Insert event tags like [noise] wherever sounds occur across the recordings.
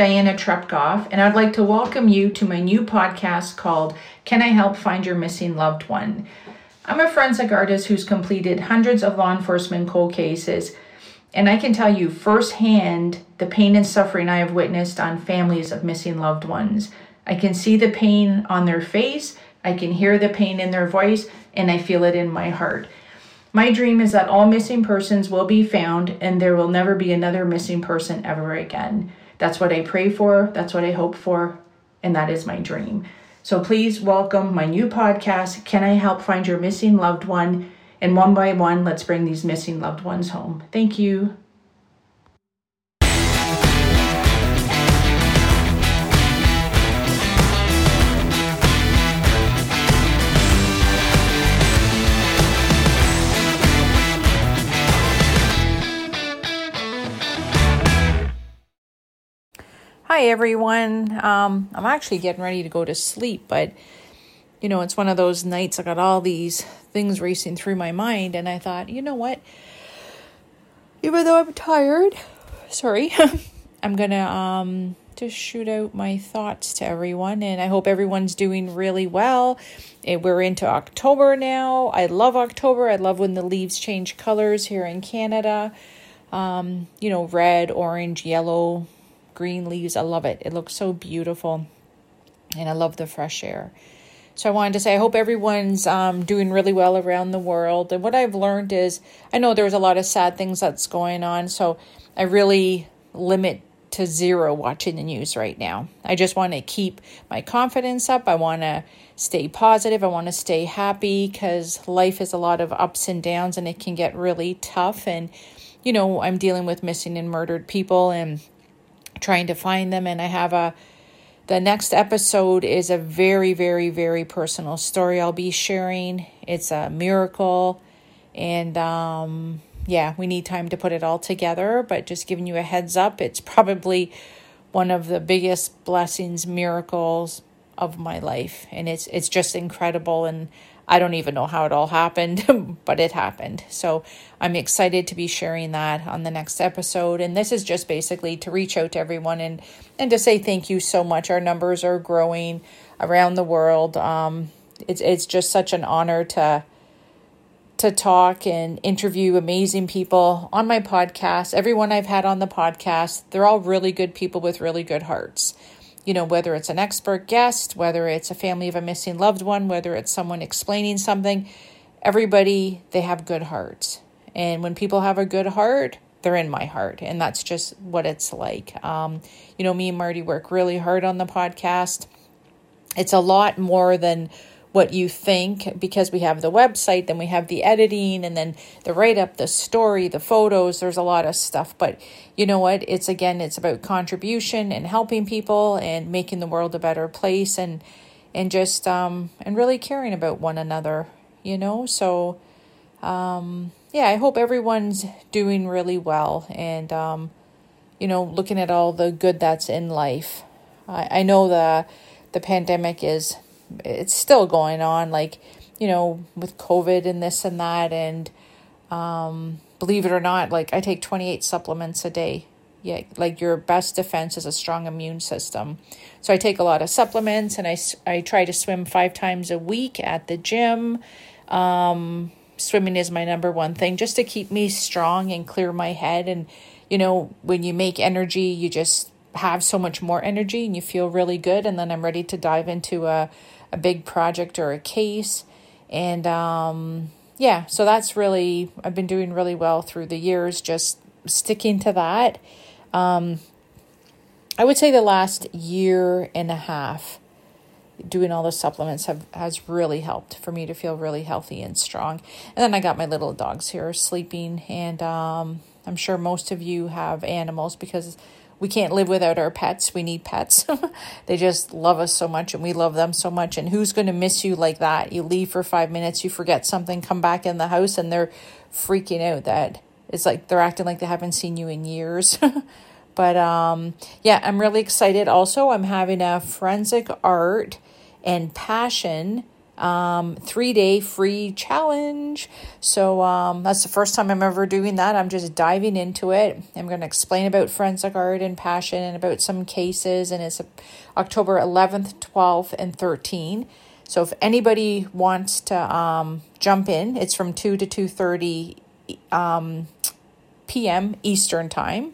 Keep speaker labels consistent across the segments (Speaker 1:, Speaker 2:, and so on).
Speaker 1: Diana Trepkov, and I'd like to welcome you to my new podcast called Can I Help Find Your Missing Loved One? I'm a forensic artist who's completed hundreds of law enforcement cold cases, and I can tell you firsthand the pain and suffering I have witnessed on families of missing loved ones. I can see the pain on their face, I can hear the pain in their voice, and I feel it in my heart. My dream is that all missing persons will be found and there will never be another missing person ever again. That's what I pray for, that's what I hope for, and that is my dream. So please welcome my new podcast, Can I Help Find Your Missing Loved One? And one by one, let's bring these missing loved ones home. Thank you. Hi, everyone. Um, I'm actually getting ready to go to sleep, but you know, it's one of those nights I got all these things racing through my mind, and I thought, you know what? Even though I'm tired, sorry, [laughs] I'm gonna um, just shoot out my thoughts to everyone, and I hope everyone's doing really well. And we're into October now. I love October. I love when the leaves change colors here in Canada. Um, you know, red, orange, yellow, green leaves. I love it. It looks so beautiful. And I love the fresh air. So I wanted to say I hope everyone's um, doing really well around the world. And what I've learned is I know there's a lot of sad things that's going on. So I really limit to zero watching the news right now. I just want to keep my confidence up. I want to stay positive. I want to stay happy because life is a lot of ups and downs and it can get really tough. And, you know, I'm dealing with missing and murdered people and trying to find them. And I have a, the next episode is a very, very, very personal story I'll be sharing. It's a miracle. And, um, yeah, we need time to put it all together, but just giving you a heads up, it's probably one of the biggest blessings, miracles of my life. And it's, it's just incredible. And I don't even know how it all happened, [laughs] but it happened. So I'm excited to be sharing that on the next episode. And this is just basically to reach out to everyone and, and to say thank you so much. Our numbers are growing around the world. Um, it's, it's just such an honor to to talk and interview amazing people on my podcast. Everyone I've had on the podcast, they're all really good people with really good hearts you know, whether it's an expert guest, whether it's a family of a missing loved one, whether it's someone explaining something, everybody, they have good hearts. And when people have a good heart, they're in my heart. And that's just what it's like. Um, you know, me and Marty work really hard on the podcast. It's a lot more than what you think because we have the website, then we have the editing, and then the write up, the story, the photos. There's a lot of stuff. But you know what? It's again, it's about contribution and helping people and making the world a better place and and just um and really caring about one another, you know? So um yeah, I hope everyone's doing really well and um you know, looking at all the good that's in life. I, I know the the pandemic is it's still going on, like, you know, with COVID and this and that. And um, believe it or not, like, I take 28 supplements a day. Yeah, like your best defense is a strong immune system. So I take a lot of supplements and I, I try to swim five times a week at the gym. Um, swimming is my number one thing just to keep me strong and clear my head. And, you know, when you make energy, you just have so much more energy and you feel really good. And then I'm ready to dive into a, a big project or a case. And um, yeah, so that's really, I've been doing really well through the years, just sticking to that. Um, I would say the last year and a half doing all the supplements have has really helped for me to feel really healthy and strong. And then I got my little dogs here sleeping and um, I'm sure most of you have animals because we can't live without our pets. We need pets. [laughs] they just love us so much and we love them so much. And who's going to miss you like that? You leave for five minutes, you forget something, come back in the house, and they're freaking out that it's like they're acting like they haven't seen you in years. [laughs] but um, yeah, I'm really excited. Also, I'm having a forensic art and passion um, three day free challenge. So um, that's the first time I'm ever doing that. I'm just diving into it. I'm going to explain about forensic art and passion and about some cases. And it's October 11th, 12th, and 13th. So if anybody wants to um, jump in, it's from 2 to 2.30 um, p.m. Eastern Time.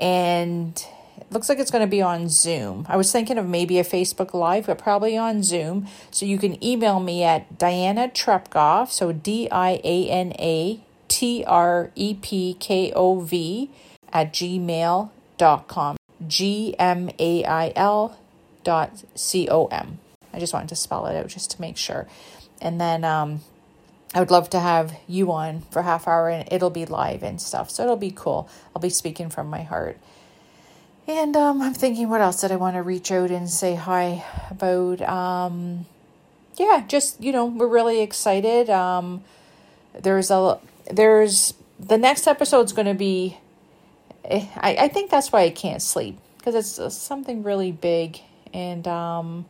Speaker 1: And looks like it's going to be on Zoom. I was thinking of maybe a Facebook Live, but probably on Zoom. So you can email me at Diana Trepkov, so D I A N A T R E P K O V at gmail.com. G M A I L dot C O M. I just wanted to spell it out just to make sure. And then um, I would love to have you on for half hour and it'll be live and stuff. So it'll be cool. I'll be speaking from my heart. And um, I'm thinking, what else did I want to reach out and say hi about? Um, yeah, just you know, we're really excited. Um, there's a there's the next episode's going to be. Eh, I I think that's why I can't sleep because it's something really big and um.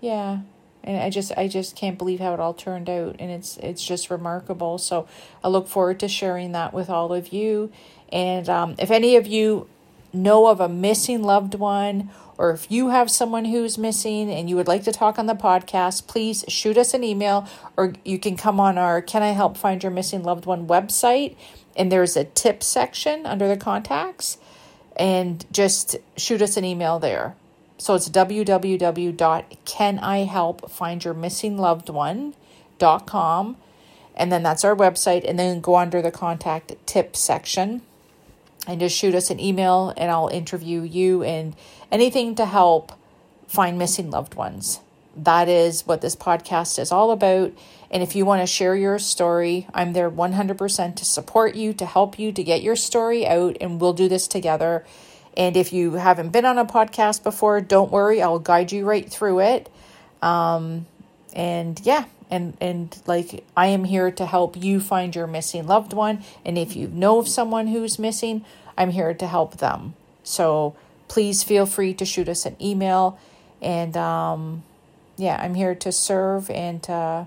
Speaker 1: Yeah, and I just I just can't believe how it all turned out, and it's it's just remarkable. So I look forward to sharing that with all of you. And um, if any of you know of a missing loved one, or if you have someone who's missing and you would like to talk on the podcast, please shoot us an email or you can come on our Can I Help Find Your Missing Loved One website. And there's a tip section under the contacts. And just shoot us an email there. So it's www.canihelpfindyourmissinglovedone.com. And then that's our website. And then go under the contact tip section and just shoot us an email and I'll interview you and anything to help find missing loved ones. That is what this podcast is all about. And if you want to share your story, I'm there 100% to support you, to help you, to get your story out, and we'll do this together. And if you haven't been on a podcast before, don't worry, I'll guide you right through it. Um, and yeah, and and like I am here to help you find your missing loved one and if you know of someone who's missing I'm here to help them. So please feel free to shoot us an email and um, yeah I'm here to serve and to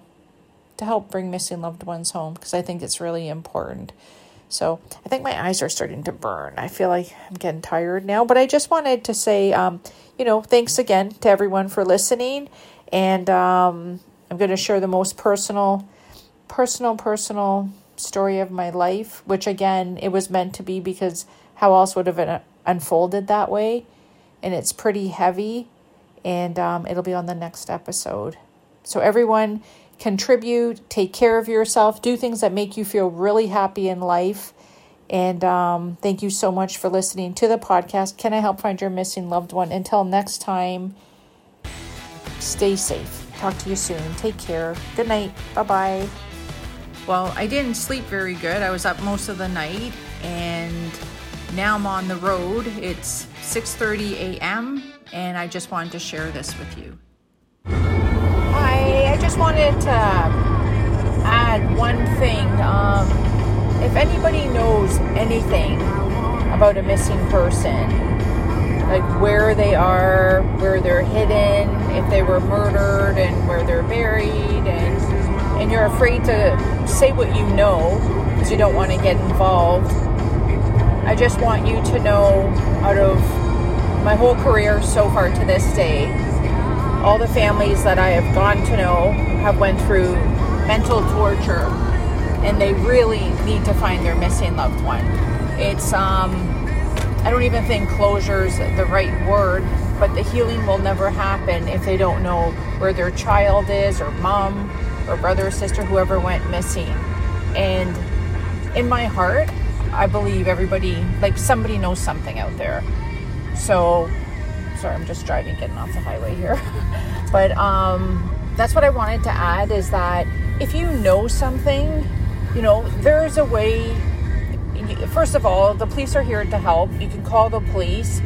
Speaker 1: to help bring missing loved ones home because I think it's really important. So I think my eyes are starting to burn. I feel like I'm getting tired now but I just wanted to say um, you know thanks again to everyone for listening and um, I'm going to share the most personal, personal, personal story of my life, which again, it was meant to be because how else would have it unfolded that way? And it's pretty heavy, and um, it'll be on the next episode. So, everyone, contribute, take care of yourself, do things that make you feel really happy in life. And um, thank you so much for listening to the podcast. Can I help find your missing loved one? Until next time, stay safe. Talk to you soon. Take care. Good night. Bye bye. Well, I didn't sleep very good. I was up most of the night and now I'm on the road. It's 6:30 a.m. and I just wanted to share this with you. Hi, I just wanted to add one thing. Um, if anybody knows anything about a missing person, like where they are, where they're hidden, if they were murdered, and where they're buried, and and you're afraid to say what you know because you don't want to get involved. I just want you to know, out of my whole career so far to this day, all the families that I have gone to know have went through mental torture, and they really need to find their missing loved one. It's um I don't even think closure is the right word, but the healing will never happen if they don't know where their child is, or mom, or brother or sister, whoever went missing. And in my heart, I believe everybody, like somebody knows something out there. So, sorry, I'm just driving, getting off the highway here. [laughs] but um, that's what I wanted to add is that if you know something, you know, there's a way first of all, the police are here to help. You can call the police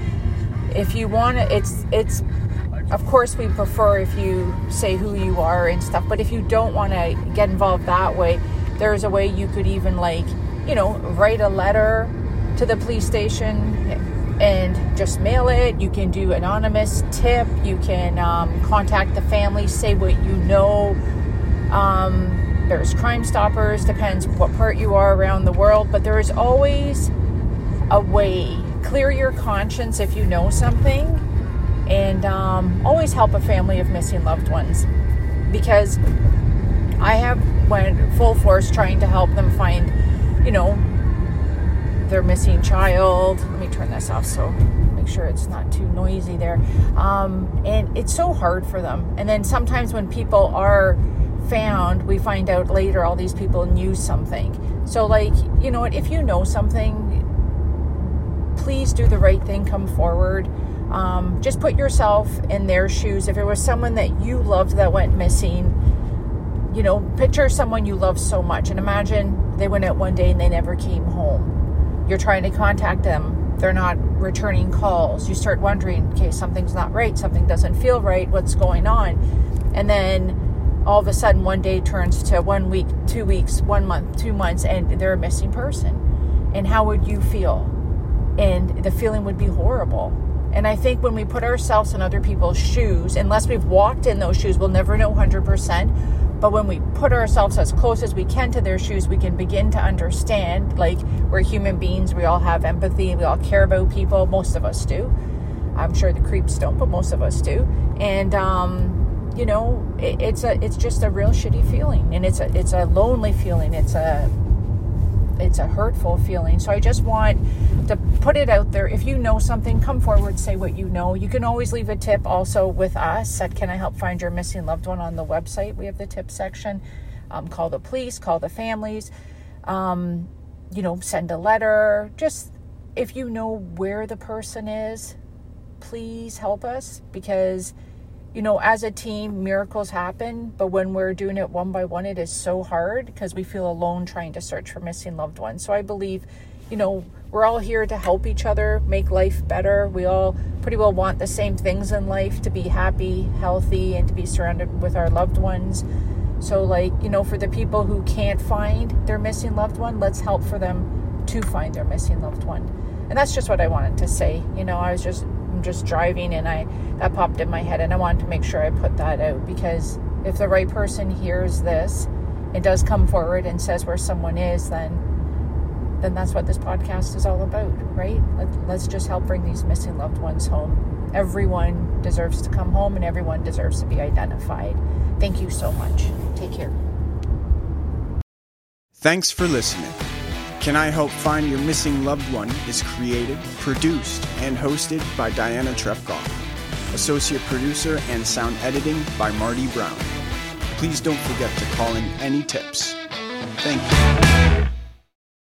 Speaker 1: if you want. It's it's of course we prefer if you say who you are and stuff. But if you don't want to get involved that way, there's a way you could even like you know write a letter to the police station and just mail it. You can do anonymous tip. You can um, contact the family, say what you know. Um, there's Crime Stoppers, depends what part you are around the world, but there is always a way. Clear your conscience if you know something, and um, always help a family of missing loved ones because I have went full force trying to help them find, you know, their missing child. Let me turn this off so make sure it's not too noisy there. Um, and it's so hard for them. And then sometimes when people are found, we find out later all these people knew something. So, like, you know what, if you know something, please do the right thing, come forward. Um, just put yourself in their shoes. If it was someone that you loved that went missing, you know, picture someone you love so much and imagine they went out one day and they never came home you're trying to contact them, they're not returning calls. You start wondering, okay, something's not right, something doesn't feel right, what's going on? And then all of a sudden, one day turns to one week, two weeks, one month, two months, and they're a missing person. And how would you feel? And the feeling would be horrible. And I think when we put ourselves in other people's shoes, unless we've walked in those shoes, we'll never know 100%. But when we put ourselves as close as we can to their shoes, we can begin to understand. Like, we're human beings, we all have empathy, we all care about people. Most of us do. I'm sure the creeps don't, but most of us do. And, um, you know, it, it's a, it's just a real shitty feeling, and it's a, it's a lonely feeling. It's a, it's a hurtful feeling. So I just want to put it out there. If you know something, come forward, say what you know. You can always leave a tip also with us at Can I Help Find Your Missing Loved One on the website. We have the tip section. Um, call the police, call the families, um, you know, send a letter. Just if you know where the person is, please help us because you know, as a team, miracles happen, but when we're doing it one by one, it is so hard because we feel alone trying to search for missing loved ones. So I believe, you know, we're all here to help each other make life better. We all pretty well want the same things in life to be happy, healthy, and to be surrounded with our loved ones. So, like, you know, for the people who can't find their missing loved one, let's help for them to find their missing loved one. And that's just what I wanted to say. You know, I was just I'm just driving and I that popped in my head and I wanted to make sure I put that out because if the right person hears this and does come forward and says where someone is, then then that's what this podcast is all about, right? Let, let's just help bring these missing loved ones home. Everyone deserves to come home and everyone deserves to be identified. Thank you so much. Take care.
Speaker 2: Thanks for listening. Can I Help Find Your Missing Loved One is created, produced, and hosted by Diana Trepkov. Associate producer and sound editing by Marty Brown. Please don't forget to call in any tips. Thank you.